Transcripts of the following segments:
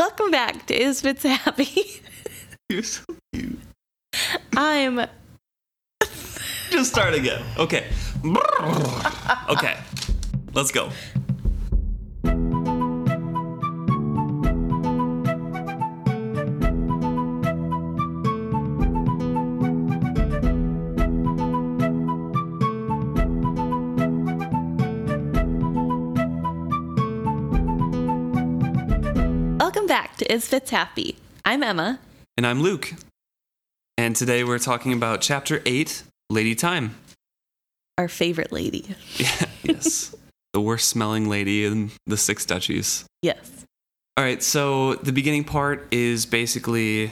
Welcome back to Is Fitz Happy. You're so cute. I'm Just start again. Okay. Okay. Let's go. Is Fitz Happy. I'm Emma. And I'm Luke. And today we're talking about chapter 8, Lady Thyme. Our favorite lady. Yeah, yes. the worst smelling lady in the Six Duchies. Yes. All right, so the beginning part is basically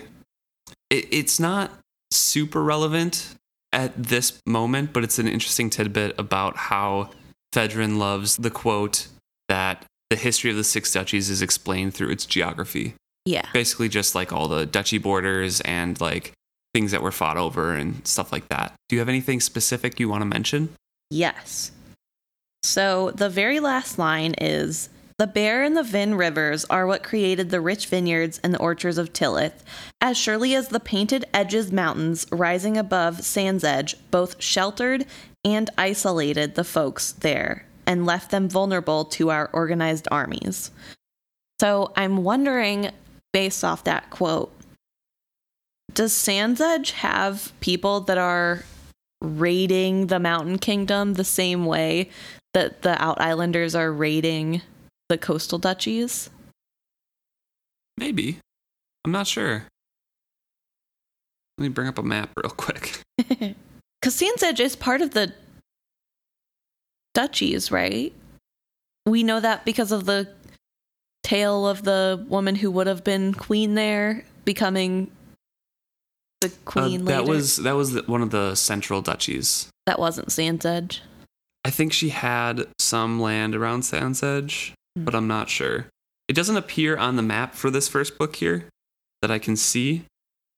it, it's not super relevant at this moment, but it's an interesting tidbit about how Fedwren loves the quote that the history of the Six Duchies is explained through its geography. Yeah. Basically, just like all the duchy borders and like things that were fought over and stuff like that. Do you have anything specific you want to mention? Yes. So the very last line is The Bear and the Vin rivers are what created the rich vineyards and the orchards of Tillith, as surely as the painted edges mountains rising above Sand's Edge both sheltered and isolated the folks there and left them vulnerable to our organized armies. So I'm wondering, based off that quote, does Sand's Edge have people that are raiding the Mountain Kingdom the same way that the Out Islanders are raiding the coastal duchies? Maybe. I'm not sure. Let me bring up a map real quick. Because Sand's Edge is part of the duchies, right? We know that because of the tale of the woman who would have been queen there becoming the Uh, queen that later. was that was the, one of the central duchies. that wasn't Sand's Edge. I think she had some land around Sand's Edge, Hmm. but I'm not sure. It doesn't appear on the map for this first book here that I can see,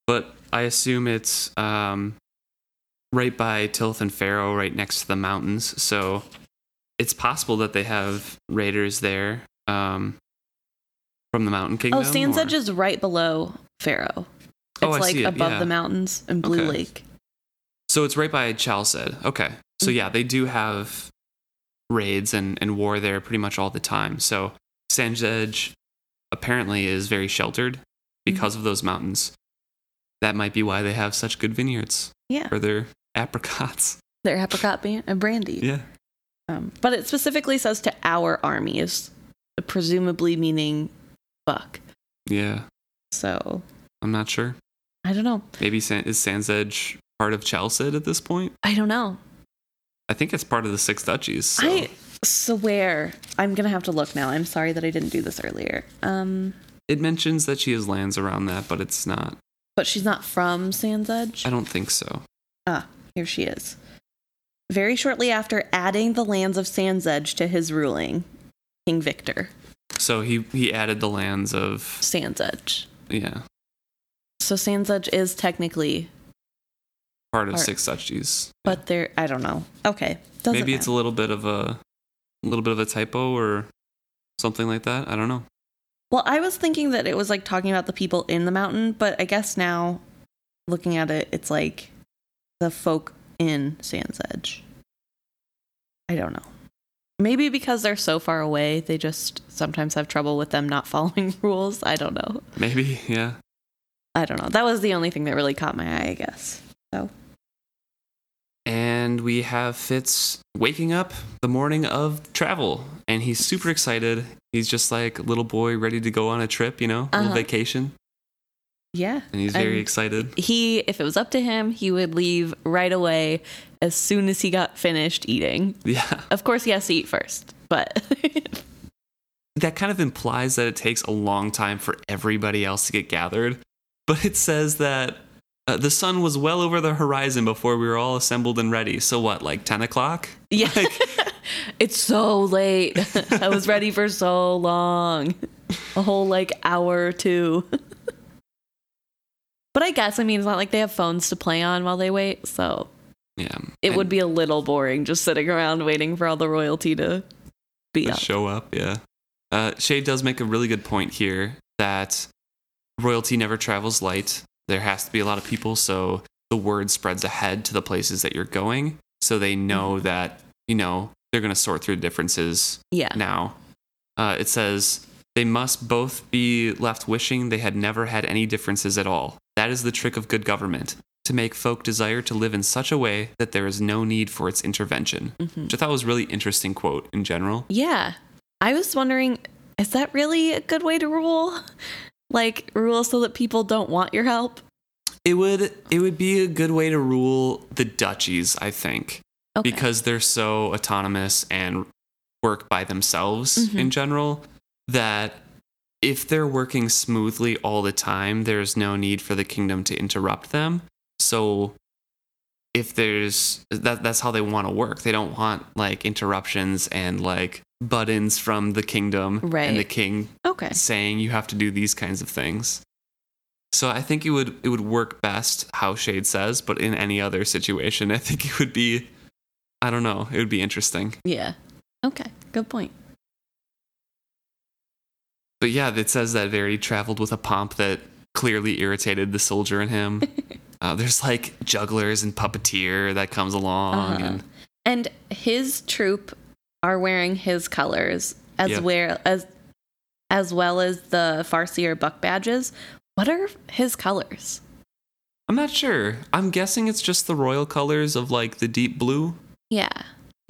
but I assume it's um, right by Tilth and Farrow, right next to the mountains. So it's possible that they have raiders there um, from the Mountain Kingdom. Oh, Sand's Edge is right below Farrow. It's Oh, I like see it, above yeah. the mountains and Blue Okay. Lake. So it's right by Chalced. Okay. So Mhm. yeah, they do have raids and, and war there pretty much all the time. So Sand's Edge apparently is very sheltered because of those mountains. That might be why they have such good vineyards Yeah. for their apricots. Their apricot and brandy. Yeah. Um, but it specifically says to our armies, presumably meaning Yeah. So I'm not sure. I don't know. Maybe San- is Sand's Edge part of Chalced at this point? I don't know. I think it's part of the Six Duchies. So. I swear I'm gonna have to look now. I'm sorry that I didn't do this earlier. Um, it mentions that she has lands around that, but it's not. but she's not from Sand's Edge. I don't think so. Ah, here she is. Very shortly after adding the lands of Sand's Edge to his ruling, King Victor, So he he added the lands of Sand's Edge. yeah So Sand's Edge is technically, part of Part. Six Duchies. but there, I don't know. Okay, doesn't Maybe it's a little bit of a, a little bit of a typo or something like that. I don't know. Well, I was thinking that it was like talking about the people in the mountain, but I guess now, looking at it, it's like the folk in Sand's Edge. I don't know. Maybe because they're so far away, they just sometimes have trouble with them not following rules. I don't know. Maybe yeah. I don't know. That was the only thing that really caught my eye, I guess. So, And we have Fitz waking up the morning of travel, and he's super excited. He's just like little boy ready to go on a trip, you know, a Uh-huh. little vacation, yeah. and he's very And- excited. He, if it was up to him, he would leave right away as soon as he got finished eating. Yeah, Of course, he has to eat first, but that kind of implies that it takes a long time for everybody else to get gathered, but it says that. Uh, the sun was well over the horizon before we were all assembled and ready. So what, like ten o'clock? Yeah. it's so late. I was ready for so long. A whole like hour or two. But I guess I mean it's not like they have phones to play on while they wait, so Yeah, it and would be a little boring just sitting around waiting for all the royalty to be to up. show up. Yeah, uh, Chade does make a really good point here that royalty never travels light. There has to be a lot of people, so the word spreads ahead to the places that you're going, so they know Mm-hmm. that you know they're going to sort through differences Yeah. now. Uh, it says they must both be left wishing they had never had any differences at all. That is the trick of good government to make folk desire to live in such a way that there is no need for its intervention. Mhm. Which I thought was a really interesting quote in general. Yeah. I was wondering, is that really a good way to rule? Like rule so that people don't want your help? It would it would be a good way to rule the duchies, I think, Okay. because they're so autonomous and work by themselves Mhm. in general that if they're working smoothly all the time, there's no need for the kingdom to interrupt them. So if there's that that's how they want to work. They don't want like interruptions and like buttons from the kingdom and the king okay. saying you have to do these kinds of things. So I think it would it would work best how Chade says, but in any other situation, I think it would be I don't know, it would be interesting. Yeah. Okay. Good point. But yeah, it says that Verity traveled with a pomp that clearly irritated the soldier in him. uh, there's like jugglers and puppeteer that comes along, Uh-huh. and And his troop are wearing his colors as Yep. well as as well as the Farseer buck badges. What are his colors? I'm not sure. I'm guessing it's just the royal colors of like the deep blue, Yeah.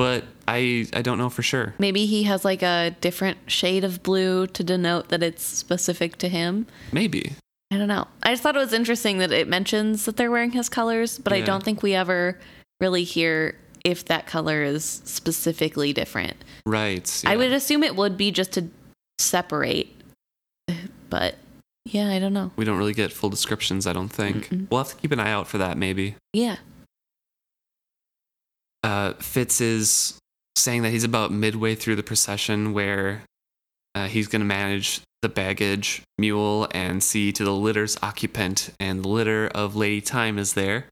But I I don't know for sure. Maybe he has like a different shade of blue to denote that it's specific to him. Maybe. I don't know. I just thought it was interesting that it mentions that they're wearing his colors, but I don't think we ever really hear if that color is specifically different. Right. I would assume it would be just to separate, but yeah, I don't know. We don't really get full descriptions, I don't think. Mm-mm. We'll have to keep an eye out for that, maybe. Yeah. Uh, Fitz is saying that he's about midway through the procession where uh, he's going to manage the baggage mule and see to the litter's occupant, and the litter of Lady Thyme is there.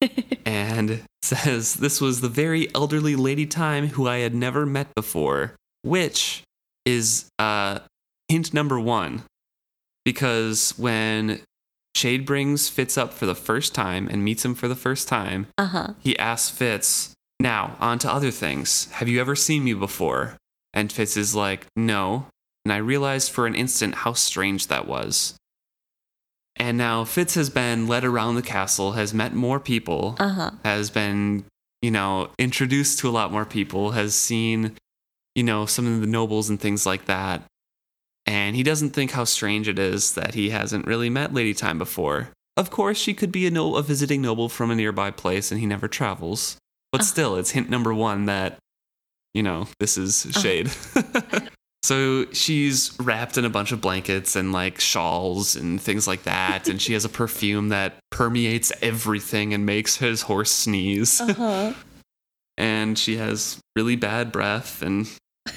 and says this was the very elderly Lady Thyme who I had never met before, which is uh, hint number one. Because when Chade brings Fitz up for the first time and meets him for the first time, Uh huh. he asks Fitz, Now, on to other things. Have you ever seen me before? And Fitz is like, No. And I realized for an instant how strange that was. And now Fitz has been led around the castle, has met more people, Uh huh. has been, you know, introduced to a lot more people, has seen, you know, some of the nobles and things like that. And he doesn't think how strange it is that he hasn't really met Lady Thyme before. Of course, she could be a, no- a visiting noble from a nearby place and he never travels. But Uh. still, it's hint number one that, you know, this is Uh. Chade. so she's wrapped in a bunch of blankets and like shawls and things like that. and she has a perfume that permeates everything and makes his horse sneeze. Uh huh. and she has really bad breath. And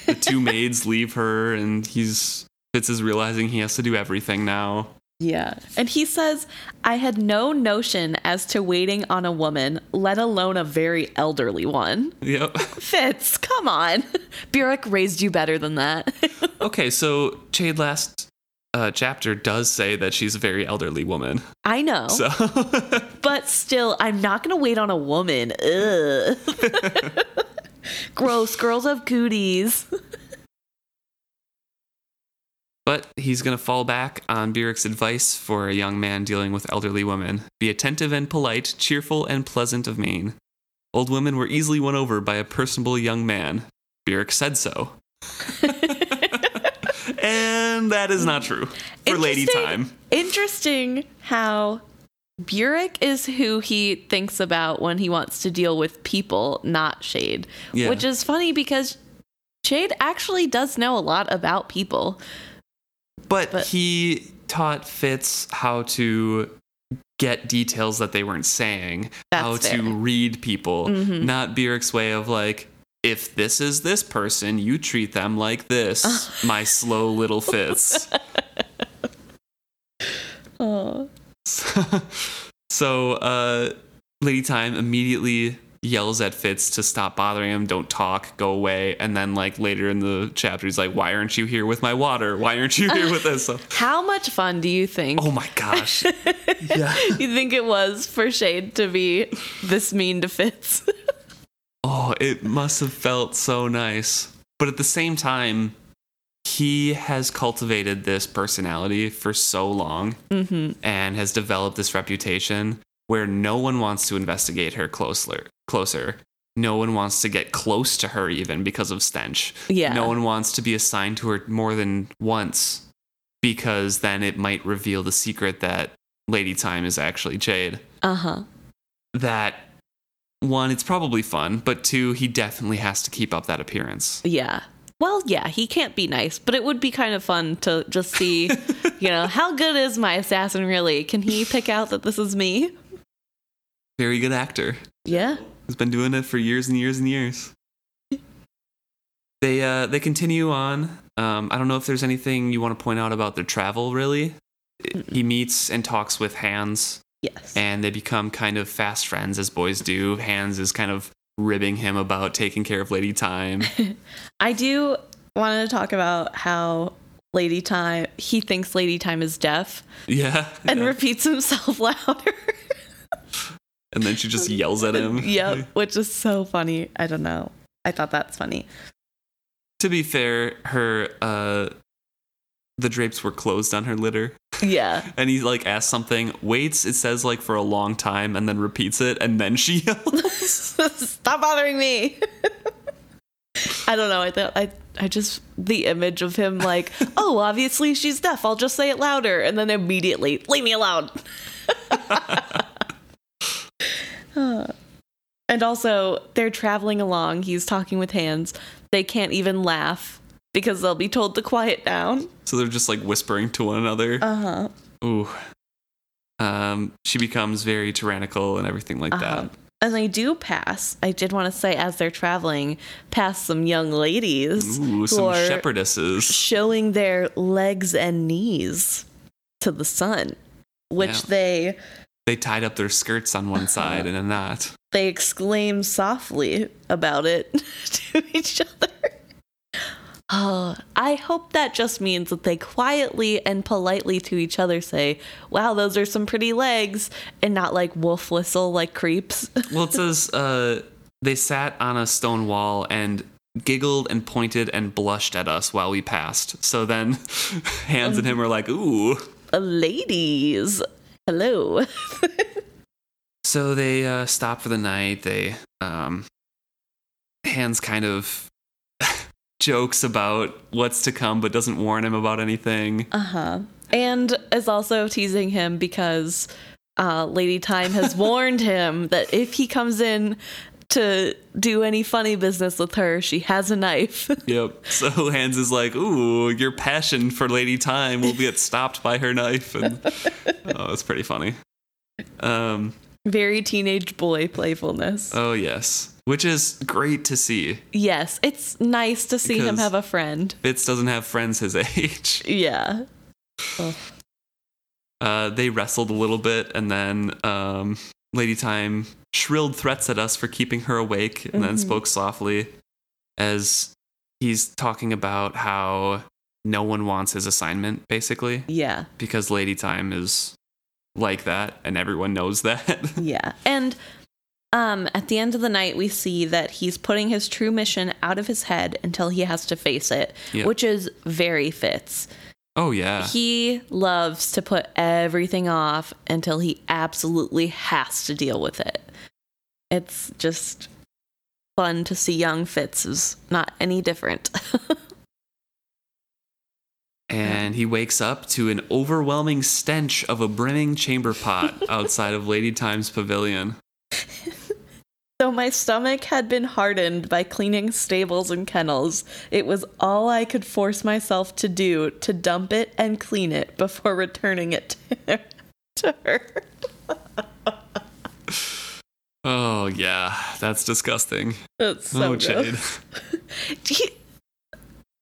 the two maids leave her, and he's. Fitz is realizing he has to do everything now. Yeah. And he says, I had no notion as to waiting on a woman, let alone a very elderly one. Yep. Fitz, come on. Burrich raised you better than that. Okay, so Chade last uh, chapter does say that she's a very elderly woman. I know. So But still, I'm not going to wait on a woman. Ugh. Gross. Girls have cooties. But he's going to fall back on Burrich's advice for a young man dealing with elderly women. Be attentive and polite, cheerful and pleasant of mien. Old women were easily won over by a personable young man. Burrich said so. and that is not true for Lady Thyme. Interesting how Burrich is who he thinks about when he wants to deal with people, not Chade. Yeah. Which is funny because Chade actually does know a lot about people. But, But- he taught Fitz how to get details that they weren't saying, how fair. to read people, Mhm. not Burrich's way of like, if this is this person, you treat them like this, my slow little Fitz. Oh. so, uh, Lady Thyme immediately yells at Fitz to stop bothering him, don't talk, go away. And then like later in the chapter, he's like, "Why aren't you here with my water? Why aren't you here with this?" So, How much fun do you think? oh my gosh, yeah. You think it was for Chade to be this mean to Fitz? Oh, it must have felt so nice. But at the same time, he has cultivated this personality for so long mm-hmm. and has developed this reputation where no one wants to investigate her closer. Closer. No one wants to get close to her even because of stench. Yeah. No one wants to be assigned to her more than once because then it might reveal the secret that Lady Thyme is actually Chade Uh huh. that one, it's probably fun, but two, he definitely has to keep up that appearance. Yeah. Well, yeah, he can't be nice, but it would be kind of fun to just see, you know, how good is my assassin really? Can he pick out that this is me? Very good actor. Yeah. He's been doing it for years and years and years. They uh they continue on. Um, I don't know if there's anything you want to point out about their travel. Really, he meets and talks with Hands, Yes. and they become kind of fast friends as boys do. Hands is kind of ribbing him about taking care of Lady Thyme. I do want to talk about how Lady Thyme, he thinks Lady Thyme is deaf yeah, and yeah. repeats himself louder. And then she just yells at him. yep, which is so funny. I don't know. I thought that's funny. to be fair, her uh the drapes were closed on her litter. Yeah. And he like asks something, waits, it says like for a long time, and then repeats it, and then she yells. Stop bothering me. I don't know. I thought I I just the image of him like, oh, obviously she's deaf. I'll just say it louder, and then immediately leave me alone. and also, they're traveling along. He's talking with Hands. They can't even laugh because they'll be told to quiet down. so they're just like whispering to one another. Uh huh. Ooh. Um, she becomes very tyrannical and everything like Uh-huh. And they do pass. I did want to say, as they're traveling, past some young ladies that. Ooh, some shepherdesses. showing their legs and knees to the sun, which Yeah. they They tied up their skirts on one side and a knot. they exclaim softly about it to each other. Oh, I hope that just means that they quietly and politely to each other say, "Wow, those are some pretty legs," and not like wolf whistle like creeps. Well, it says uh, they sat on a stone wall and giggled and pointed and blushed at us while we passed. So then Hands and him were like, ooh. Ladies, hello. So they uh, stop for the night. They, um, Hands kind of jokes about what's to come, but doesn't warn him about anything. Uh huh. And is also teasing him because uh, Lady Thyme has warned him that if he comes in to do any funny business with her, she has a knife. Yep. So Hands is like, ooh, your passion for Lady Thyme will get stopped by her knife. And, oh, it's pretty funny. Um, Very teenage boy playfulness. oh, yes. Which is great to see. yes, it's nice to see him have a friend. Fitz doesn't have friends his age. Yeah. Uh, they wrestled a little bit, and then um, Lady Thyme shrilled threats at us for keeping her awake, and then Mhm. spoke softly as he's talking about how no one wants his assignment, basically, Yeah. because Lady Thyme is like that, and everyone knows that. Yeah. And um at the end of the night we see that he's putting his true mission out of his head until he has to face it, Yeah. which is very Fitz. Oh, yeah. He loves to put everything off until he absolutely has to deal with it. It's just fun to see young Fitz is not any different. and he wakes up to an overwhelming stench of a brimming chamber pot outside of Lady Thyme's pavilion. Though my stomach had been hardened by cleaning stables and kennels, it was all I could force myself to do to dump it and clean it before returning it to, her. Oh, yeah. That's disgusting. That's so oh, Chade.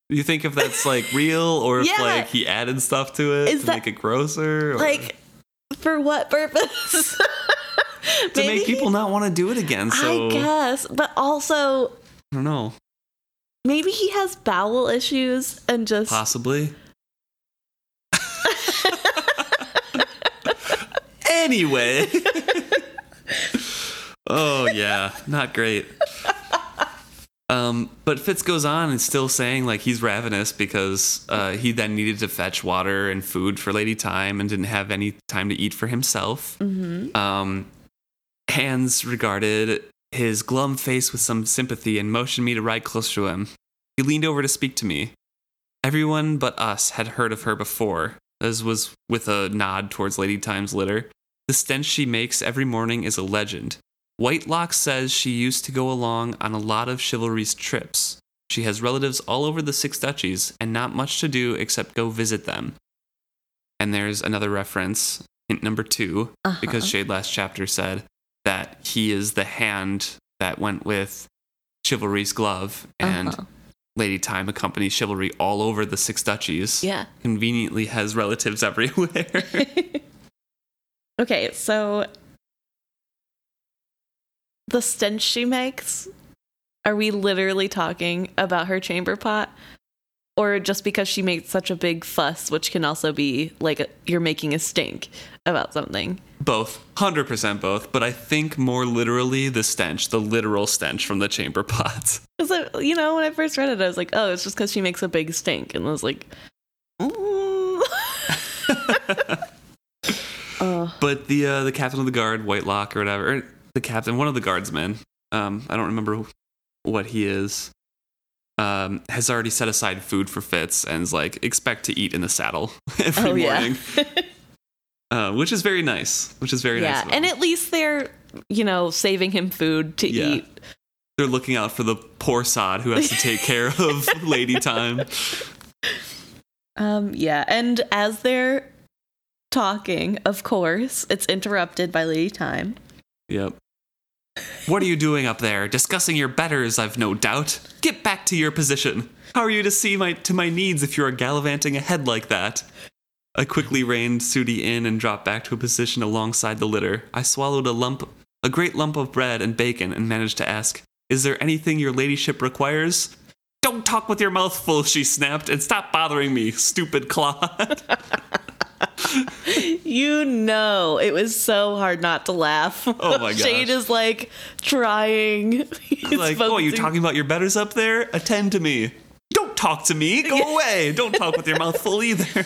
you- think if that's like real or if like he added stuff to it Is to that- make it grosser? Or... like, for what purpose? To Maybe make people not want to do it again. So I guess, but also I don't know. maybe he has bowel issues and just Possibly. anyway. oh yeah, not great. Um, but Fitz goes on and still saying like he's ravenous because uh, he then needed to fetch water and food for Lady Thyme and didn't have any time to eat for himself. Mhm. Um, Hands regarded his glum face with some sympathy and motioned me to ride closer to him. He leaned over to speak to me. Everyone but us had heard of her before, as was with a nod towards Lady Thyme's litter. The stench she makes every morning is a legend. Whitelock says she used to go along on a lot of Chivalry's trips. She has relatives all over the Six Duchies and not much to do except go visit them. And there's another reference, hint number two, Uh-huh. because Chade last chapter said that he is the hand that went with Chivalry's glove, and Uh-huh. Lady Thyme accompanies Chivalry all over the Six Duchies. yeah. Conveniently has relatives everywhere. okay, so the stench she makes, are we literally talking about her chamber pot? Or just because she makes such a big fuss, which can also be like a, you're making a stink about something? both. 100% both. But I think more literally the stench, the literal stench from the chamber pot. So, you know, when I first read it, I was like, oh, it's just because she makes a big stink. And I was like, mm. oh, But the uh, the captain of the guard, Whitelock or whatever, or the captain, one of the guardsmen, um, I don't remember what he is, um, has already set aside food for Fitz and is like, expect to eat in the saddle every oh yeah. morning. uh, which is very nice. Which is very nice. yeah. of And at least they're, you know, saving him food to Yeah. eat. they're looking out for the poor sod who has to take care of Lady Thyme. Um, yeah. And as they're talking, of course, it's interrupted by Lady Thyme. Yep. What are you doing up there? Discussing your betters, I've no doubt. Get back to your position. How are you to see my to my needs if you are gallivanting ahead like that? I quickly reined Sooty in and dropped back to a position alongside the litter. I swallowed a lump a great lump of bread and bacon and managed to ask, Is there anything your ladyship requires? Don't talk with your mouth full, she snapped, and stop bothering me, stupid clod. You know, it was so hard not to laugh. Oh my Chade gosh. is like trying. He's like, oh, you focusing- talking about your betters up there? Attend to me. Don't talk to me. Go away. Don't talk with your mouth full either.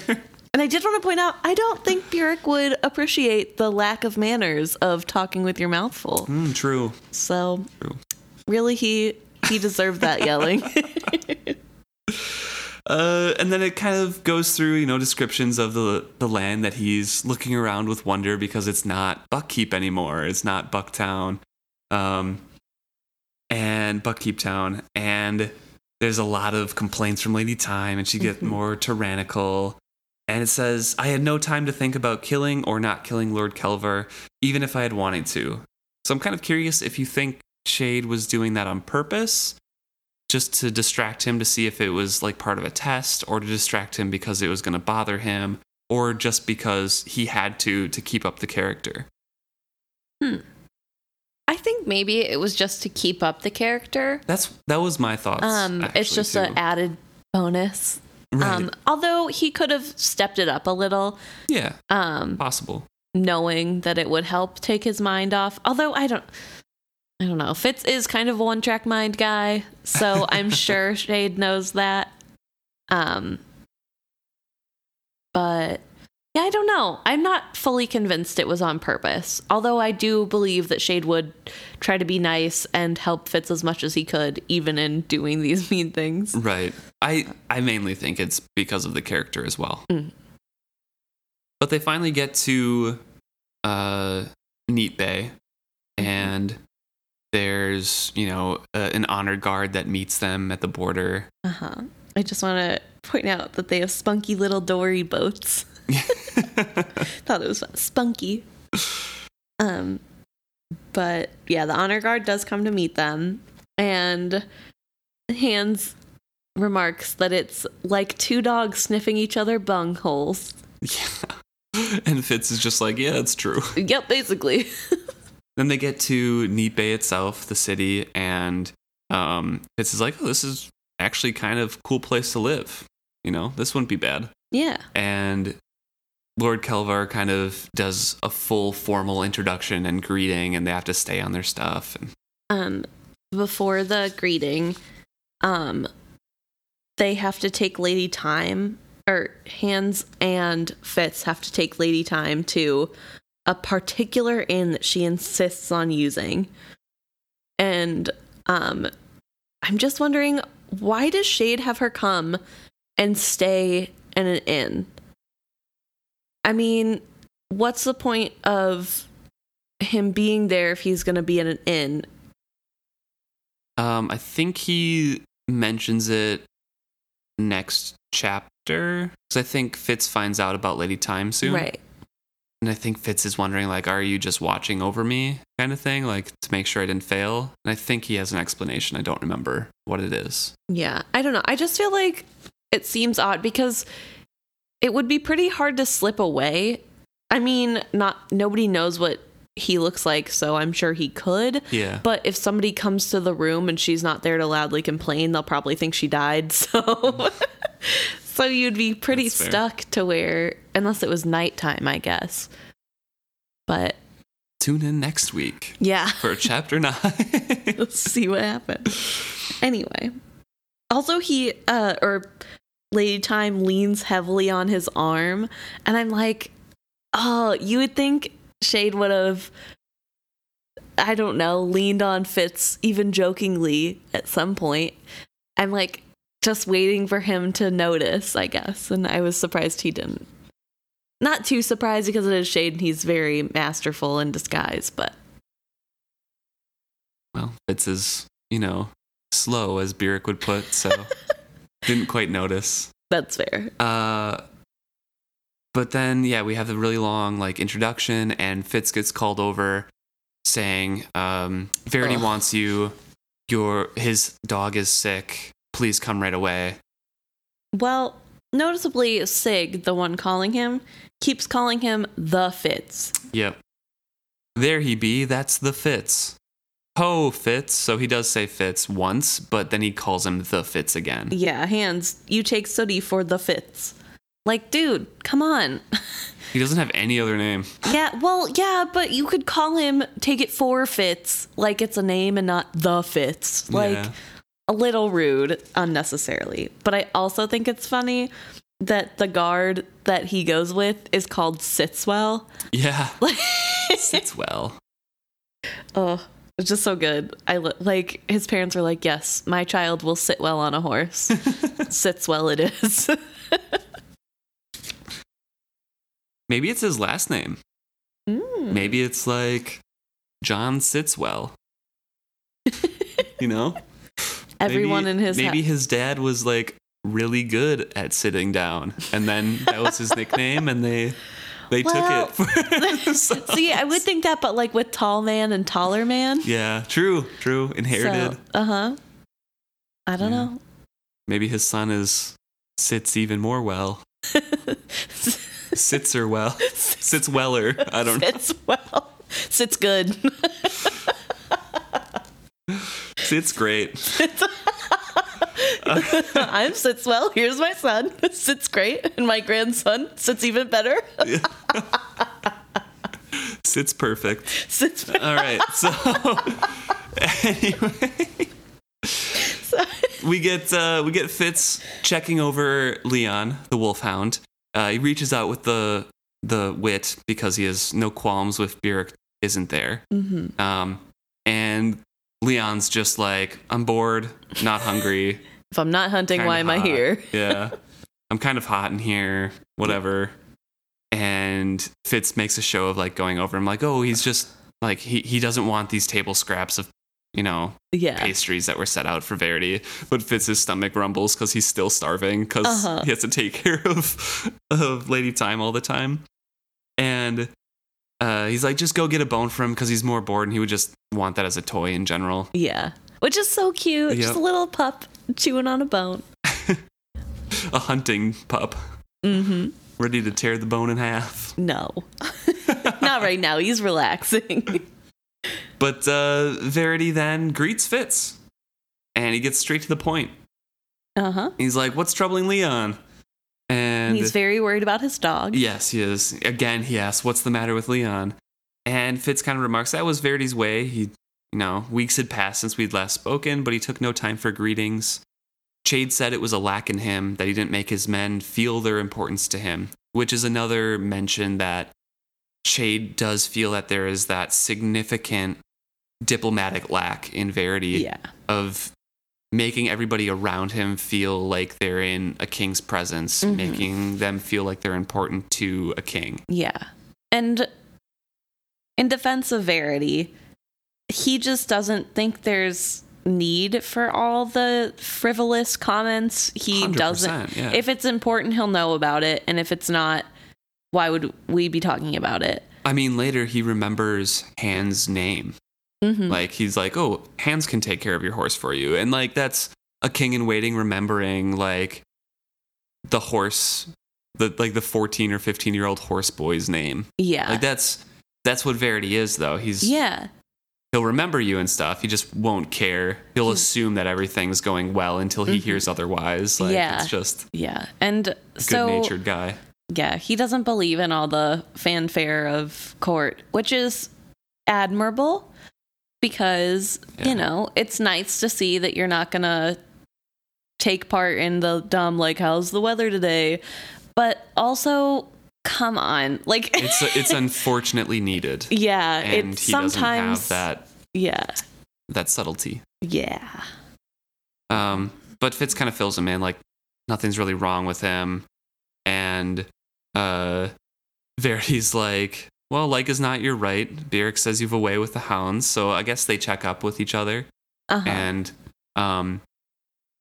And I did want to point out, I don't think Burrich would appreciate the lack of manners of talking with your mouth full. mm, true. So, True. really, he he deserved that yelling. Uh, and then it kind of goes through, you know, descriptions of the the land that he's looking around with wonder because it's not Buckkeep anymore. It's not Bucktown, um, and Buckkeep Town. And there's a lot of complaints from Lady Thyme, and she gets Mhm. more tyrannical. And it says, "I had no time to think about killing or not killing Lord Kelvar, even if I had wanted to." So I'm kind of curious if you think Chade was doing that on purpose just to distract him to see if it was like part of a test or to distract him because it was going to bother him or just because he had to to keep up the character. Hmm. I think maybe it was just to keep up the character. That's that was my thoughts. um, it's just too. an added bonus. Right. Um, although he could have stepped it up a little, yeah, um, possible. knowing that it would help take his mind off. Although I don't, I don't know. Fitz is kind of a one track mind guy, so I'm sure Chade knows that. Um, but yeah, I don't know. I'm not fully convinced it was on purpose. Although I do believe that Chade would try to be nice and help Fitz as much as he could, even in doing these mean things. Right. I I mainly think it's because of the character as well. Mm. But they finally get to uh Neat Bay and there's, you know, uh, an honor guard that meets them at the border. Uh huh. I just want to point out that they have spunky little dory boats. Thought it was fun. spunky. Um, but yeah, the honor guard does come to meet them, and Hans remarks that it's like two dogs sniffing each other bungholes. yeah. And Fitz is just like, yeah, it's true. Yep, basically. then they get to Neat Bay itself, the city, and um, Fitz is like, "Oh, this is actually kind of cool place to live. You know, this wouldn't be bad." Yeah. And Lord Kelvar kind of does a full formal introduction and greeting, and they have to stay on their stuff. And Um, before the greeting, um, they have to take Lady Thyme, or Hands and Fitz have to take Lady Thyme to a particular inn that she insists on using. And um, I'm just wondering why does Chade have her come and stay in an inn? I mean, what's the point of him being there if he's going to be in an inn? um, I think he mentions it next chapter because I think Fitz finds out about Lady Thyme soon. Right. And I think Fitz is wondering, like, are you just watching over me, kind of thing, like to make sure I didn't fail? And I think he has an explanation. I don't remember what it is. Yeah. I don't know. I just feel like it seems odd because it would be pretty hard to slip away. I mean, not nobody knows what he looks like, so I'm sure he could. Yeah. But if somebody comes to the room and she's not there to loudly complain, they'll probably think she died. So So you'd be pretty stuck to where unless it was nighttime, I guess. But Tune in next week yeah. for chapter nine. Let's see what happens. Anyway. Also he uh or Lady Thyme leans heavily on his arm and I'm like, "Oh, you would think Chade would have I don't know, leaned on Fitz even jokingly at some point." I'm like just waiting for him to notice, I guess, and I was surprised he didn't. Not too surprised because it is Chade and he's very masterful in disguise, but well, Fitz is, you know, slow as Burrich would put, so didn't quite notice. that's fair. Uh, but then, yeah, we have the really long like introduction, and Fitz gets called over, saying, um, "Verity Ugh. wants you. Your his dog is sick. Please come right away." Well, noticeably, Sig, the one calling him, keeps calling him the Fitz. Yep. There he be. That's the Fitz. Ho Fitz. So he does say Fitz once, but then he calls him the Fitz again. Yeah, Hands, you take Sooty for the Fitz. Like, dude, come on. He doesn't have any other name. yeah, well, yeah, but you could call him take it for Fitz, like it's a name and not the Fitz. Like, Yeah. A little rude unnecessarily. But I also think it's funny that the guard that he goes with is called Sitswell. Yeah. Sits well. Oh, it's just so good. I li- like his parents were like, "Yes, my child will sit well on a horse. Sits well, it is." Maybe it's his last name. Mm. Maybe it's like John Sitswell. you know? Everyone maybe, in his maybe house. his dad was like really good at sitting down, and then that was his nickname, and they they Well, took it. See, I would think that, but like with tall man and taller man. yeah, true, true. Inherited. So, uh huh. I don't Yeah. know. Maybe his son is sits even more well. Sits or well. Sits weller. I don't know. Sits well. Sits good. Sits great. I'm sits well. Here's my son. Sits great, and my grandson sits even better. Sits perfect. Sits. All right. So anyway, we get uh, we get Fitz checking over Leon, the wolfhound. Uh, he reaches out with the the wit because he has no qualms with Burrich isn't there. hmm Um, and Leon's just like, I'm bored, not hungry. If I'm not hunting, why am I here? Yeah. I'm kind of hot in here, whatever. And Fitz makes a show of like going over. I'm like, oh, he's just like he he doesn't want these table scraps of you know Yeah. pastries that were set out for Verity. But Fitz's stomach rumbles because he's still starving because Uh-huh. he has to take care of of Lady Thyme all the time. And uh, he's like, just go get a bone for him because he's more bored and he would just want that as a toy in general. Yeah. Which is so cute. Yep. Just a little pup chewing on a bone. A hunting pup Mm-hmm. ready to tear the bone in half. No. Not right now. He's relaxing. but uh, Verity then greets Fitz, and he gets straight to the point. Uh huh. He's like, "What's troubling Leon?" And He's very worried about his dog. yes, he is. Again, he asks, "What's the matter with Leon?" And Fitz kind of remarks that was Verity's way. He, you know, weeks had passed since we'd last spoken, but he took no time for greetings. Chade said it was a lack in him that he didn't make his men feel their importance to him, which is another mention that Chade does feel that there is that significant diplomatic lack in Verity Yeah. of making everybody around him feel like they're in a king's presence, Mhm. making them feel like they're important to a king. Yeah. And in defense of Verity, he just doesn't think there's need for all the frivolous comments. He doesn't. yeah. If it's important, he'll know about it. And if it's not, why would we be talking about it? I mean, later he remembers Han's name. Mhm. Like he's like, "Oh, Hands can take care of your horse for you," and like that's a king in waiting remembering like the horse, the like the fourteen or fifteen year old horse boy's name. yeah. Like that's that's what Verity is, though. He's yeah. he'll remember you and stuff. He just won't care. He'll assume that everything's going well until he Mhm. hears otherwise. Like Yeah. it's just Yeah. And a so good natured guy. Yeah, he doesn't believe in all the fanfare of court, which is admirable because, Yeah. you know, it's nice to see that you're not to take part in the dumb, like, how's the weather today? But also, come on. Like, It's it's unfortunately needed, yeah, and it's he doesn't sometimes. have that Yeah, that subtlety. yeah. Um, but Fitz kind of fills him in like nothing's really wrong with him, and uh, Verity's like, well, like is not your right. Burrich says you've away with the hounds, so I guess they check up with each other, Uh-huh. and um.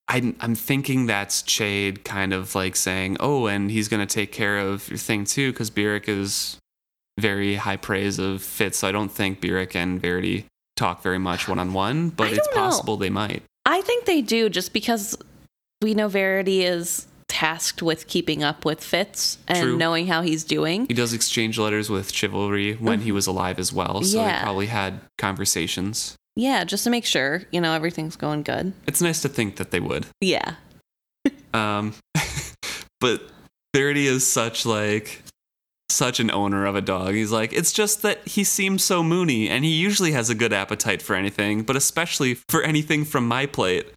I'm, I'm thinking that's Chade kind of like saying, oh, and he's going to take care of your thing too, because Burrich is very high praise of Fitz. So I don't think Burrich and Verity talk very much one on one, but it's know. possible they might. I think they do just because we know Verity is tasked with keeping up with Fitz and True. knowing how he's doing. He does exchange letters with Chivalry when he was alive as well, so Yeah. they probably had conversations. Yeah, just to make sure, you know, everything's going good. It's nice to think that they would. Yeah. Um, but Verity is such like such an owner of a dog. He's like, it's just that he seems so moony, and he usually has a good appetite for anything, but especially for anything from my plate.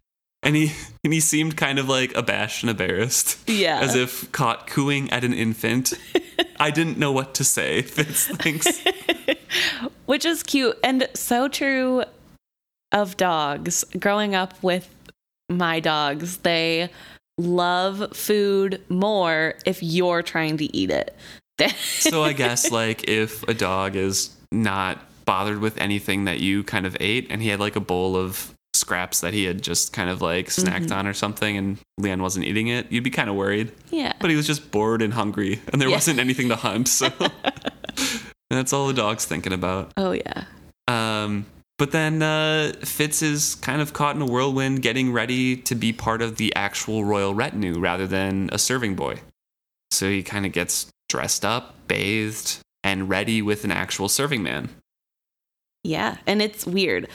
And he and he seemed kind of like abashed and embarrassed, Yeah. as if caught cooing at an infant. I didn't know what to say. Fitz thinks. Which is cute and so true of dogs. Growing up with my dogs, they love food more if you're trying to eat it. so I guess like if a dog is not bothered with anything that you kind of ate and he had like a bowl of scraps that he had just kind of like snacked Mm-hmm. on or something and Leon wasn't eating it, you'd be kind of worried. yeah. But he was just bored and hungry and there Yeah. wasn't anything to hunt, so that's all the dog's thinking about. Oh yeah. Um but then uh, Fitz is kind of caught in a whirlwind getting ready to be part of the actual royal retinue rather than a serving boy. So he kind of gets dressed up, bathed, and ready with an actual serving man. Yeah, and it's weird.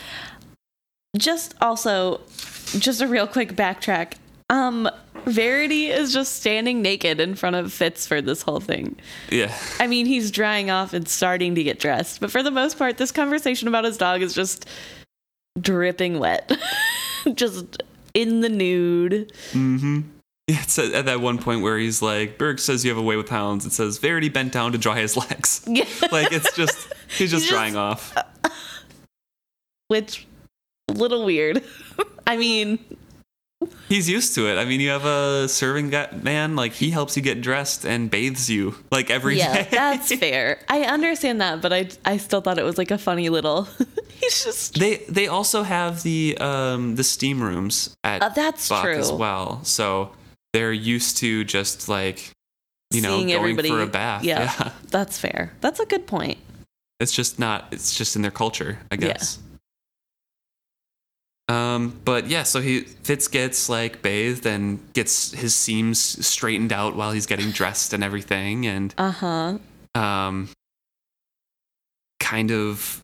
Just also, just a real quick backtrack. Um, Verity is just standing naked in front of Fitz for this whole thing. Yeah. I mean, he's drying off and starting to get dressed, but for the most part, this conversation about his dog is just dripping wet, just in the nude. Mm-hmm. Yeah, it's at, at that one point where he's like, Burrich says you have a way with hounds. It says Verity bent down to dry his legs. Yeah, Like it's just he's just He's drying just- off. which a little weird. I mean, He's used to it. I mean, you have a serving man, like he helps you get dressed and bathes you like every day. yeah, that's fair. I understand that, but I I still thought it was like a funny little. he's just They they also have the um the steam rooms at Uh, that's Bach as well. So they're used to just like you know going everybody- for a bath. yeah. That's fair. That's a good point. It's just not it's just in their culture, I guess. Um but yeah, so he Fitz gets like bathed and gets his seams straightened out while he's getting dressed and everything and Uh huh. um kind of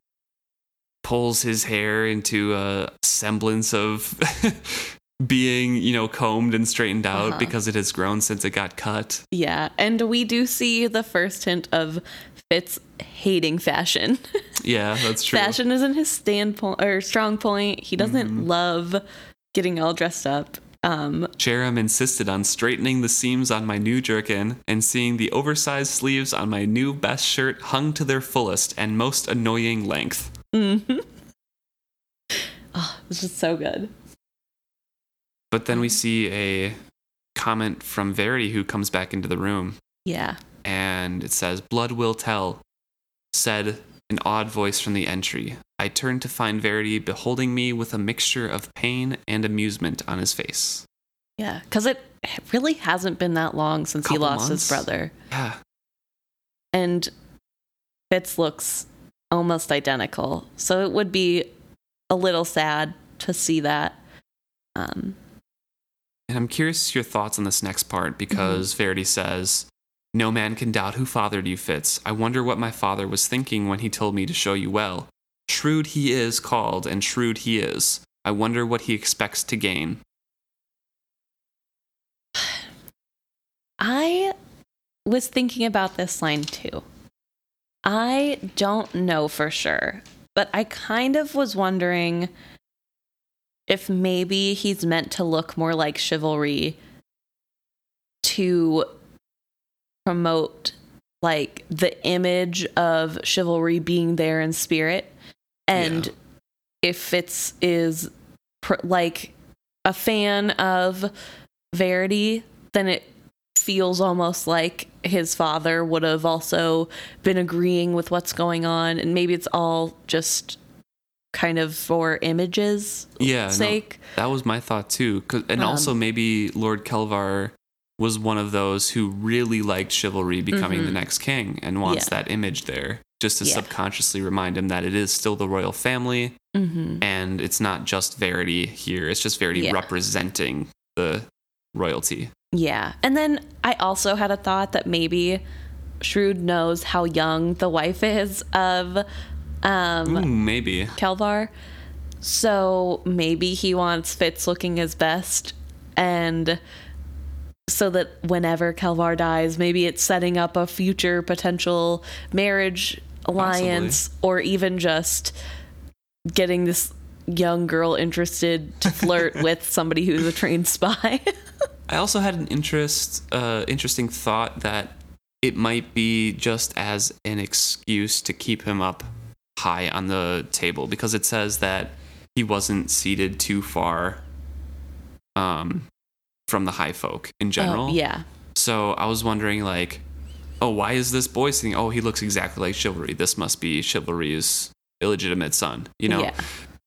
pulls his hair into a semblance of being, you know, combed and straightened out Uh-huh. because it has grown since it got cut. Yeah, and we do see the first hint of Fitz hating fashion. Yeah, that's true. fashion isn't his standpoint or strong point. He doesn't Mm-hmm. love getting all dressed up. Um, Charim insisted on straightening the seams on my new jerkin and seeing the oversized sleeves on my new best shirt hung to their fullest and most annoying length. oh, it's just so good. But then we Mm-hmm. see a comment from Verity who comes back into the room Yeah. and it says, Blood will tell, said an odd voice from the entry. I turned to find Verity beholding me with a mixture of pain and amusement on his face. Yeah, because it really hasn't been that long since he lost months. his brother. Yeah, And Fitz looks almost identical. So it would be a little sad to see that. Um, And I'm curious your thoughts on this next part because Verity says, No man can doubt who fathered you, Fitz. I wonder what my father was thinking when he told me to show you well. Shrewd he is called, and shrewd he is. I wonder what he expects to gain. I was thinking about this line too. I don't know for sure, but I kind of was wondering if maybe he's meant to look more like Chivalry to promote like the image of Chivalry being there in spirit and Yeah. if it's is pr- like a fan of Verity, then it feels almost like his father would have also been agreeing with what's going on, and maybe it's all just kind of for images Yeah, no, sake. that was my thought too. 'Cause- And Um, also, maybe Lord Kelvar was one of those who really liked Chivalry becoming the Mhm. next king and wants Yeah. that image there just to Yeah. subconsciously remind him that it is still the royal family hmm and it's not just Verity here. It's just Verity Yeah. representing the royalty. Yeah, and then I also had a thought that maybe Shrewd knows how young the wife is of um, Ooh, maybe. Kelvar. So maybe he wants Fitz looking his best and so that whenever Kelvar dies, maybe it's setting up a future potential marriage alliance or even just getting this young girl interested to flirt with somebody who's a trained spy. I also had an interest, uh, interesting thought that it might be just as an excuse to keep him up high on the table because it says that he wasn't seated too far um, from the high folk in oh, general. Oh, yeah. So I was wondering, like, oh, why is this boy sitting? Oh, he looks exactly like Chivalry. This must be Chivalry's illegitimate son. You know, Yeah.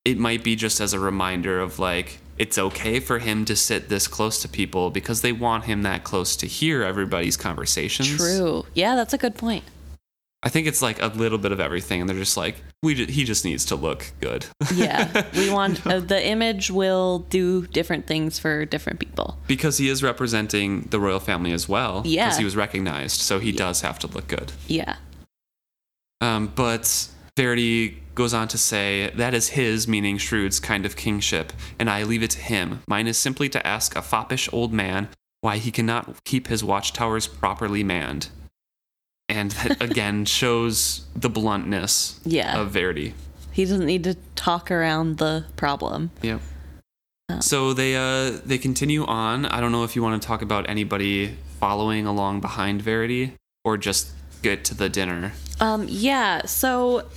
it might be just as a reminder of like it's okay for him to sit this close to people because they want him that close to hear everybody's conversations. True. Yeah, that's a good point. I think it's like a little bit of everything, and they're just like, we ju- he just needs to look good. Yeah. we want uh, the image will do different things for different people. because he is representing the royal family as well. Yeah. because he was recognized, so he does have to look good. Yeah. Um, but Verity goes on to say, that is his, meaning Shrewd's, kind of kingship, and I leave it to him. Mine is simply to ask a foppish old man why he cannot keep his watchtowers properly manned. And that again shows the bluntness Yeah. of Verity. He doesn't need to talk around the problem. Yep. Oh. So they uh they continue on. I don't know if you want to talk about anybody following along behind Verity or just get to the dinner. Um, yeah, so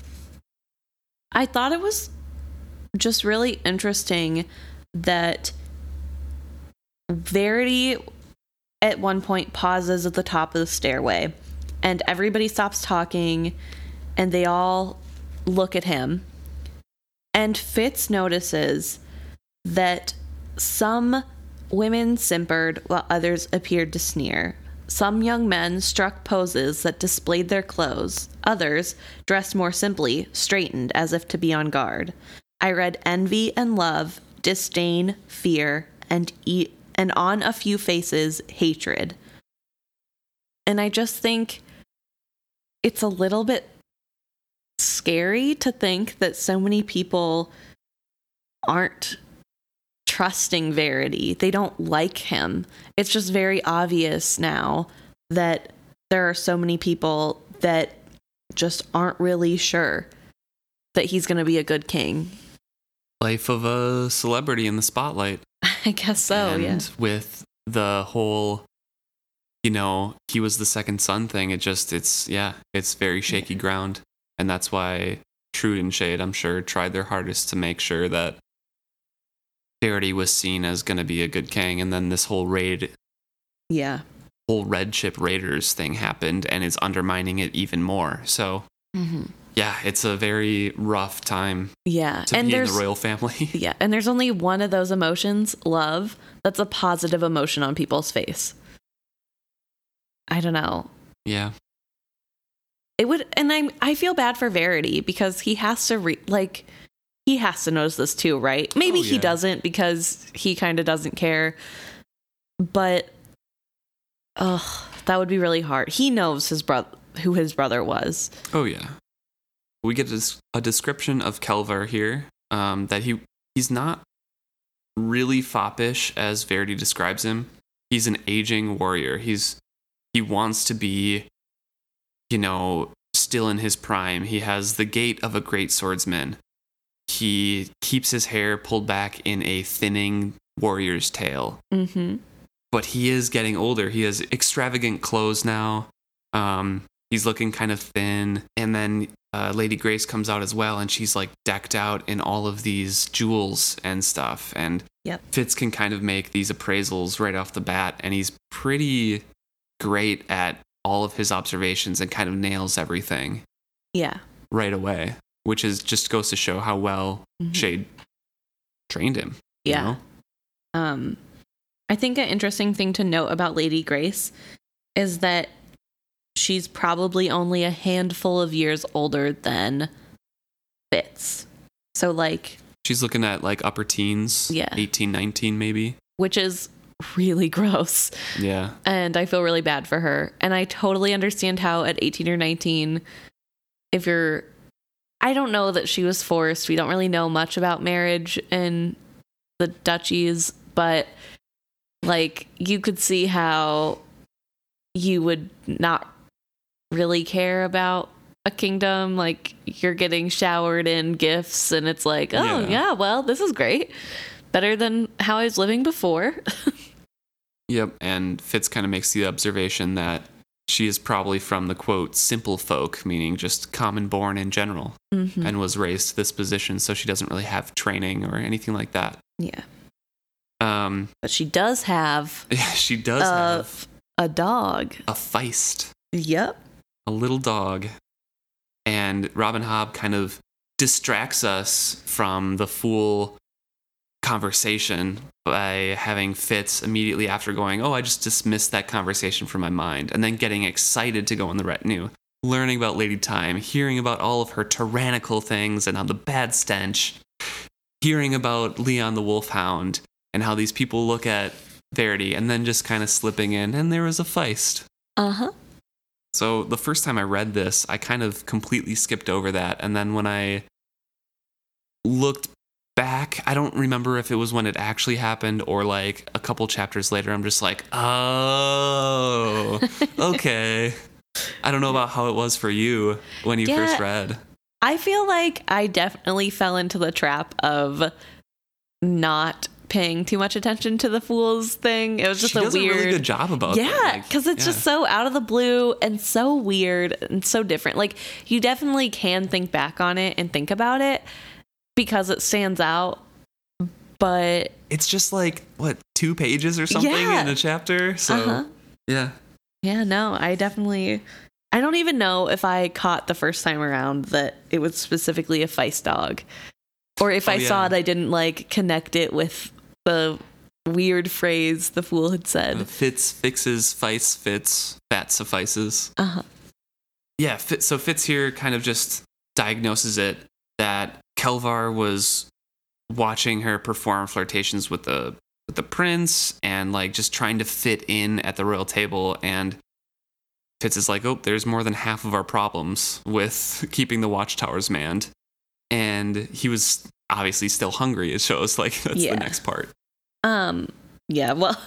I thought it was just really interesting that Verity at one point pauses at the top of the stairway and everybody stops talking and they all look at him. And Fitz notices that some women simpered while others appeared to sneer. Some young men struck poses that displayed their clothes. Others, dressed more simply, straightened as if to be on guard. I read envy and love, disdain, fear, and e- and on a few faces, hatred. And I just think it's a little bit scary to think that so many people aren't trusting Verity. They don't like him. It's just very obvious now that there are so many people that just aren't really sure that he's going to be a good king. Life of a celebrity in the spotlight. I guess so, and yeah. with the whole you know he was the second son thing it just it's yeah it's very shaky ground and that's why Shrewd and Chade I'm sure tried their hardest to make sure that Verity was seen as going to be a good king and then this whole raid Yeah. whole red chip raiders thing happened and is undermining it even more so hmm yeah it's a very rough time Yeah. to and be in there's the royal family Yeah, and there's only one of those emotions, love, that's a positive emotion on people's face. I don't know. yeah It would and I I feel bad for Verity because he has to re, like he has to notice this too, right? Maybe Oh, he doesn't because he kind of doesn't care. But oh, that would be really hard. He knows his brother who his brother was. Oh yeah. We get a, a description of Kelvar here. Um, that he he's not really foppish as Verity describes him. He's an aging warrior. He's he wants to be, you know, still in his prime. He has the gait of a great swordsman. He keeps his hair pulled back in a thinning warrior's tail Mhm. but he is getting older. He has extravagant clothes now. Um, he's looking kind of thin. And then uh, Lady Grace comes out as well, and she's like decked out in all of these jewels and stuff. And Yep. Fitz can kind of make these appraisals right off the bat, and he's pretty great at all of his observations and kind of nails everything Yeah. right away, which is just goes to show how well Mhm. Chade trained him. you Yeah. know? Um, I think an interesting thing to note about Lady Grace is that she's probably only a handful of years older than Fitz. So, like, She's looking at like upper teens, Yeah. 18, 19 maybe. which is really gross. Yeah. And I feel really bad for her. And I totally understand how at 18 or 19, if you're, I don't know that she was forced. We don't really know much about marriage in the duchies, but like you could see how you would not really care about a kingdom. Like you're getting showered in gifts, and it's like, oh, Yeah. yeah, well, this is great. Better than how I was living before. Yep. And Fitz kind of makes the observation that she is probably from the quote simple folk, meaning just common born in general, Mhm. and was raised to this position, so she doesn't really have training or anything like that. Yeah. Um, But she does have Yeah, she does Uh, have a dog. a feist, Yep. a little dog, and Robin Hobb kind of distracts us from the Fool conversation by having Fitz immediately after going, Oh, I just dismissed that conversation from my mind, and then getting excited to go on the retinue, learning about Lady Thyme, hearing about all of her tyrannical things and how the bad stench, hearing about Leon the Wolfhound, and how these people look at Verity, and then just kind of slipping in, and there was a feist. Uh huh. So the first time I read this, I kind of completely skipped over that. And then when I looked back, I don't remember if it was when it actually happened or like a couple chapters later. I'm just like, oh, okay. I don't know about how it was for you when you Yeah. first read. I feel like I definitely fell into the trap of not paying too much attention to the Fools thing. It was just she a does weird. a really good job about yeah, that. Like, because it's yeah. just so out of the blue and so weird and so different. Like you definitely can think back on it and think about it because it stands out. But it's just like what two pages or something Yeah. in a chapter. So uh-huh. yeah, Yeah, no, I definitely. I don't even know if I caught the first time around that it was specifically a feist dog, or if Oh, I saw it, I didn't like connect it with the weird phrase the Fool had Uh, said. Fitz fixes, Feist fits, that suffices. Uh huh. yeah, Fitz, so Fitz here kind of just diagnoses it that Kelvar was watching her perform flirtations with the with the prince and like just trying to fit in at the royal table and Fitz is like, oh, there's more than half of our problems with keeping the watchtowers manned. And he was obviously still hungry. It shows like that's Yeah. the next part. Um, yeah, well,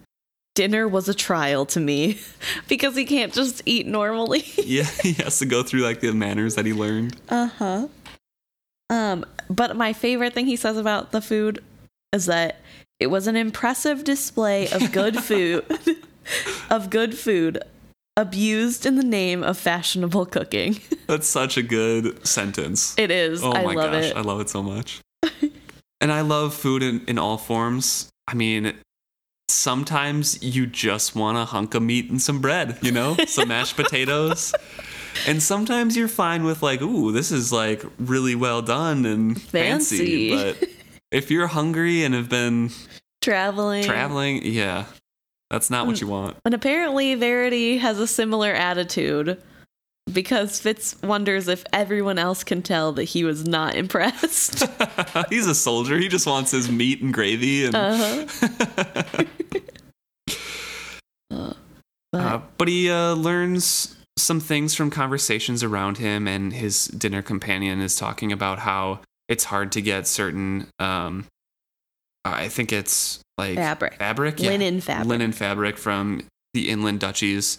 dinner was a trial to me because he can't just eat normally. Yeah, he has to go through like the manners that he learned. Uh huh. Um, but my favorite thing he says about the food is that it was an impressive display of good food, of good food, abused in the name of fashionable cooking. That's such a good sentence. It is. Oh I my love gosh, it. I love it so much. and I love food in, in all forms. I mean, sometimes you just want a hunk of meat and some bread, you know, some mashed potatoes. And sometimes you're fine with like, ooh, this is like really well done and fancy. Fancy. But if you're hungry and have been Traveling. traveling, yeah, that's not what you want. And apparently, Verity has a similar attitude because Fitz wonders if everyone else can tell that he was not impressed. He's a soldier. He just wants his meat and gravy and Uh-huh. Uh, but Uh, but he uh, learns some things from conversations around him, and his dinner companion is talking about how it's hard to get certain. Um, I think it's like fabric. fabric, yeah. Linen fabric. linen fabric from the inland duchies,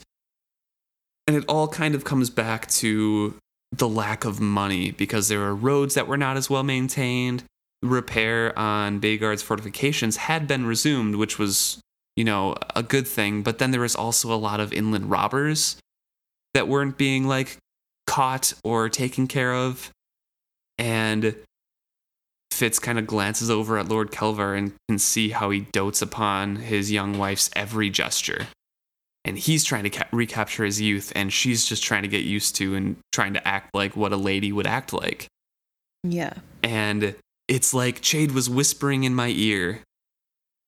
and it all kind of comes back to the lack of money because there were roads that were not as well maintained. Repair on Bagard's fortifications had been resumed, which was you know, a good thing. But then there was also a lot of inland robbers that weren't being like caught or taken care of. And Fitz kind of glances over at Lord Kelvar and can see how he dotes upon his young wife's every gesture. And he's trying to ca- recapture his youth, and she's just trying to get used to and trying to act like what a lady would act like. Yeah. And it's like Chade was whispering in my ear.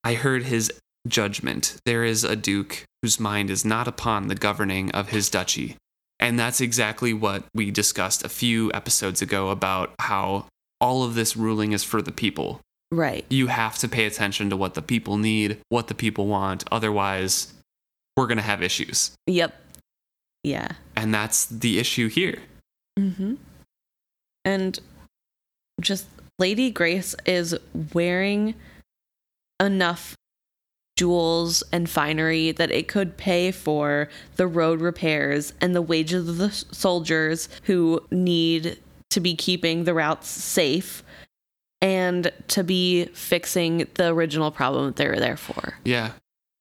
I heard his judgment. There is a duke whose mind is not upon the governing of his duchy. And that's exactly what we discussed a few episodes ago about how all of this ruling is for the people. Right. You have to pay attention to what the people need, what the people want. Otherwise, we're going to have issues. Yep. Yeah. And that's the issue here. Mm-hmm. And just Lady Grace is wearing enough jewels and finery that it could pay for the road repairs and the wages of the soldiers who need to be keeping the routes safe and to be fixing the original problem that they were there for. Yeah.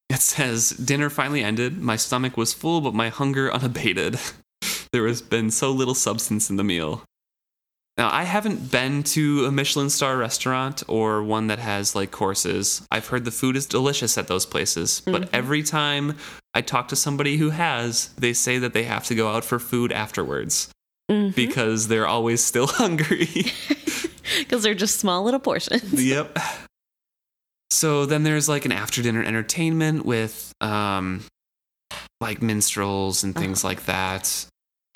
It says, Dinner finally ended. My stomach was full, but my hunger unabated. there has been so little substance in the meal. Now, I haven't been to a Michelin star restaurant or one that has like courses. I've heard the food is delicious at those places, but Mhm. every time I talk to somebody who has, they say that they have to go out for food afterwards Mhm. because they're always still hungry. Because they're just small little portions. yep. So then there's like an after dinner entertainment with um like minstrels and things like that.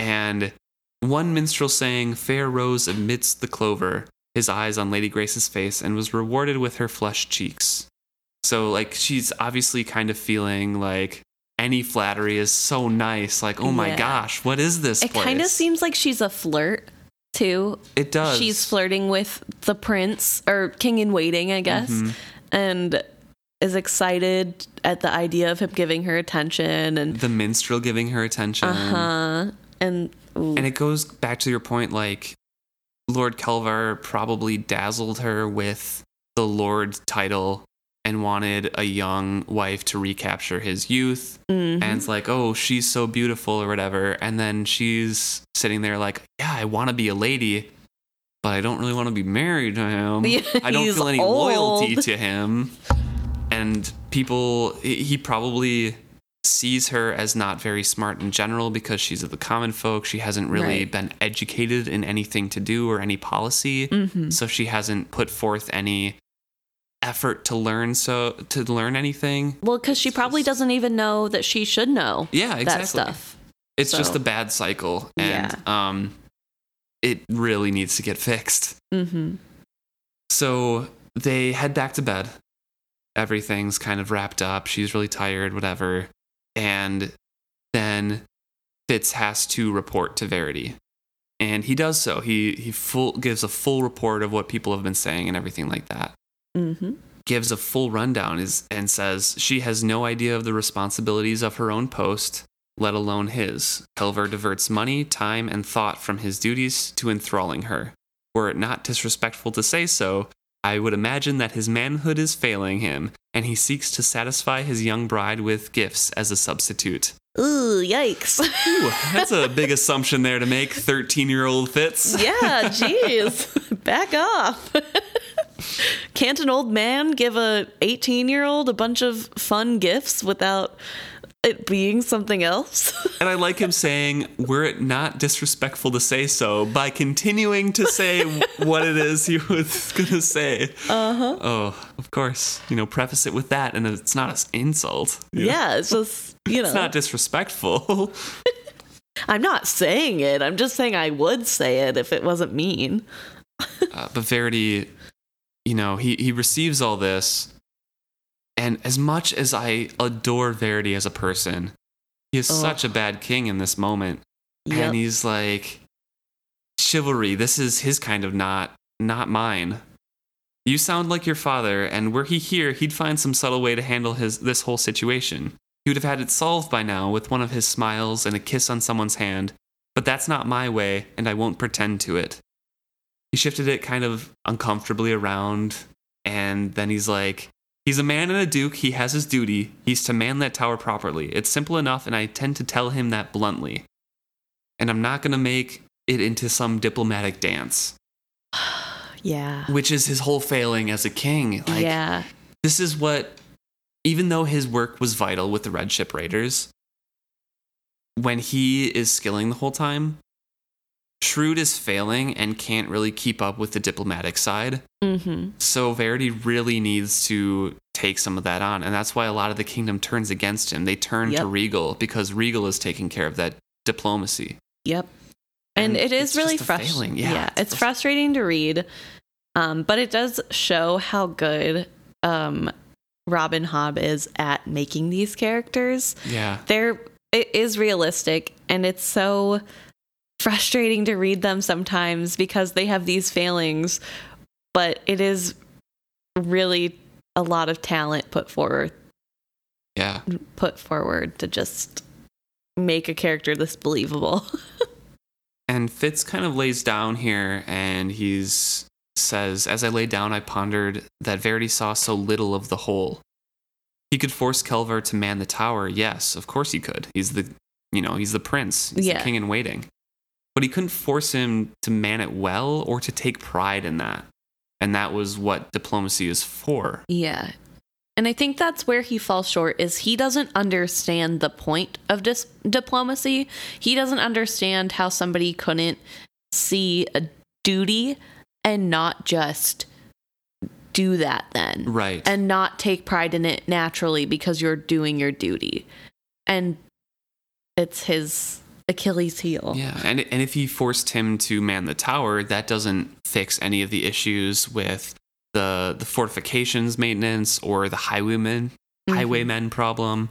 And one minstrel sang Fair Rose amidst the clover, his eyes on Lady Grace's face, and was rewarded with her flushed cheeks. So like she's obviously kind of feeling like any flattery is so nice. Like, oh my Yeah. gosh, what is this It kind of seems like she's a flirt too. it does. She's flirting with the prince or king in waiting, I guess, Mhm. and is excited at the idea of him giving her attention and the minstrel giving her attention. uh huh and ooh, And it goes back to your point, like Lord Kelvar probably dazzled her with the Lord title and wanted a young wife to recapture his youth. mhm. And it's like, oh, she's so beautiful or whatever. And then she's sitting there like, yeah, I want to be a lady, but I don't really want to be married to him. Yeah, I don't feel any loyalty to him. And people, he probably sees her as not very smart in general because she's of the common folk. She hasn't really Right. been educated in anything to do or any policy. Mhm. So she hasn't put forth any effort to learn so to learn anything. well, because she probably doesn't even know that she should know Yeah, exactly. that stuff. It's just a bad cycle and um it really needs to get fixed. Mm-hmm. So they head back to bed. Everything's kind of wrapped up. She's really tired, whatever. And then Fitz has to report to Verity. And he does so. He he full gives a full report of what people have been saying and everything like that. Mm-hmm. Gives a full rundown is, and says she has no idea of the responsibilities of her own post, let alone his. Kelvar diverts money, time, and thought from his duties to enthralling her. Were it not disrespectful to say so, I would imagine that his manhood is failing him, and he seeks to satisfy his young bride with gifts as a substitute. Ooh, yikes. Ooh, that's a big assumption there to make, 13 year old Fitz. yeah, jeez. Back off. Can't an old man give a 18 year old a bunch of fun gifts without it being something else? And I like him saying, were it not disrespectful to say so, by continuing to say what it is he was going to say. Uh huh. Oh, of course. You know, preface it with that, and it's not an insult. you know? yeah, it's just, you know. It's not disrespectful. I'm not saying it. I'm just saying I would say it if it wasn't mean. uh, but Verity, you know, he, he receives all this. And as much as I adore Verity as a person, he is Ugh. such a bad king in this moment. Yep. and he's like Chivalry this is his kind of knot not mine you sound like your father and were he here he'd find some subtle way to handle his this whole situation he would have had it solved by now with one of his smiles and a kiss on someone's hand but that's not my way and i won't pretend to it he shifted it kind of uncomfortably around and then he's like he's a man and a duke he has his duty he's to man that tower properly it's simple enough and i tend to tell him that bluntly and I'm not going to make it into some diplomatic dance, yeah. which is his whole failing as a king. Like, yeah. this is what, even though his work was vital with the Red Ship Raiders, when he is skilling the whole time, Shrewd is failing and can't really keep up with the diplomatic side. Mm-hmm. So Verity really needs to take some of that on. And that's why a lot of the kingdom turns against him. They turn Yep. to Regal because Regal is taking care of that diplomacy. Yep. And, And it is really frustrating. yeah. Yeah. it's frustrating to read, um, but it does show how good um, Robin Hobb is at making these characters. Yeah. They're it is realistic, and it's so frustrating to read them sometimes because they have these failings, but it is really a lot of talent put forward Yeah. put forward to just make a character this believable. And Fitz kind of lays down here and he's says, As I lay down, I pondered that Verity saw so little of the whole. He could force Kelvar to man the tower. Yes, of course he could. He's the, you know, he's the prince. He's Yeah. the king in waiting. But he couldn't force him to man it well or to take pride in that. And that was what diplomacy is for. Yeah. And I think that's where he falls short is he doesn't understand the point of dis- diplomacy. He doesn't understand how somebody couldn't see a duty and not just do that then. Right. And not take pride in it naturally because you're doing your duty. And it's his Achilles heel. Yeah, and and if he forced him to man the tower, that doesn't fix any of the issues with the the fortifications maintenance or the highwaymen Mhm. highwaymen problem.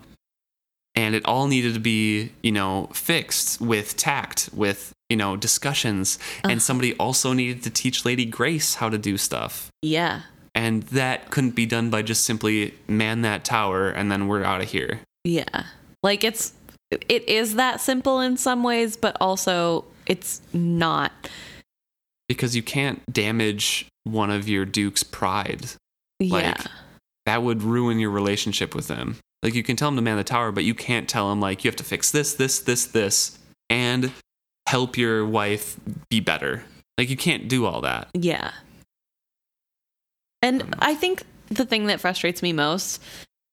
And it all needed to be, you know, fixed with tact, with you know discussions, and somebody also needed to teach Lady Grace how to do stuff. Yeah. And that couldn't be done by just simply man that tower and then we're out of here. Yeah. Like it's it is that simple in some ways, but also it's not. Because you can't damage one of your duke's pride Like, yeah. that would ruin your relationship with them. Like you can tell him to man the tower, but you can't tell him like you have to fix this, this, this, this, and help your wife be better. Like you can't do all that. Yeah. And I think the thing that frustrates me most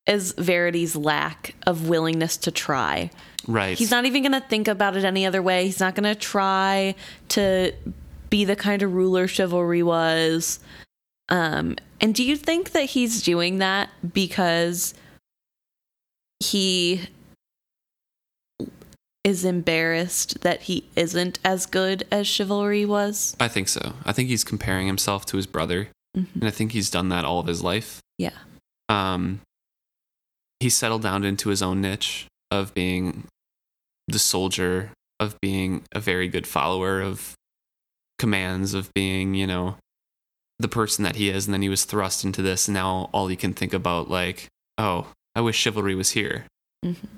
is Verity's lack of willingness to try. Right. He's not even going to think about it any other way. He's not going to try to be the kind of ruler Chivalry was. Um, and do you think that he's doing that because he is embarrassed that he isn't as good as Chivalry was? I think so. I think he's comparing himself to his brother, Mhm. and I think he's done that all of his life. Yeah. Um, he settled down into his own niche of being the soldier of being a very good follower of commands, of being, you know, the person that he is. And then he was thrust into this. And now all he can think about, like, oh, I wish Chivalry was here. Mhm.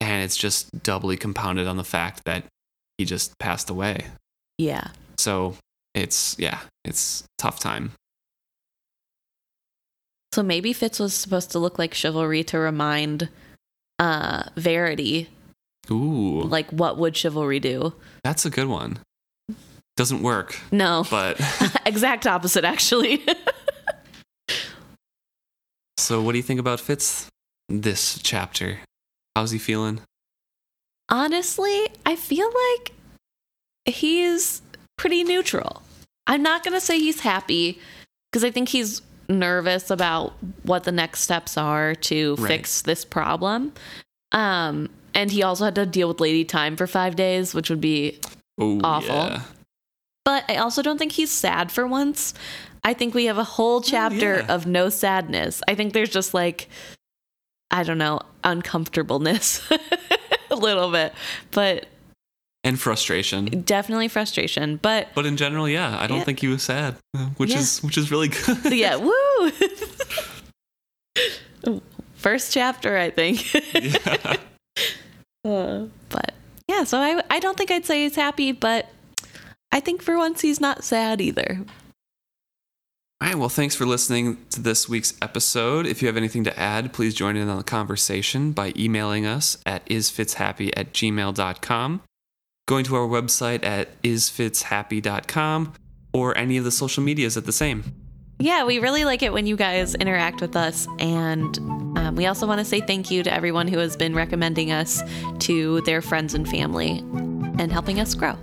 And it's just doubly compounded on the fact that he just passed away. Yeah. So it's, yeah, it's tough time. So maybe Fitz was supposed to look like Chivalry to remind uh Verity Ooh, like what would Chivalry do? that's a good one. Doesn't work, No. but exact opposite actually. so what do you think about Fitz this chapter? How's he feeling? Honestly, I feel like he's pretty neutral. I'm not going to say he's happy because I think he's nervous about what the next steps are to Right. fix this problem. Um and he also had to deal with Lady Thyme for 5 days, which would be Oh, Awful. yeah. but I also don't think he's sad for once. I think we have a whole chapter yeah. of no sadness. I think there's just like I don't know, uncomfortableness a little bit, but And frustration. definitely frustration. But But in general, yeah, I don't Yeah. think he was sad, which Yeah. is which is really good. yeah, woo. First chapter, I think. yeah. Uh, but yeah, so I I don't think I'd say he's happy, but I think for once he's not sad either. All right, well, thanks for listening to this week's episode. If you have anything to add, please join in on the conversation by emailing us at isfitshappy at gmail.com, going to our website at isfitshappy.com, or any of the social medias at the same. Yeah, we really like it when you guys interact with us. And um, we also want to say thank you to everyone who has been recommending us to their friends and family and helping us grow.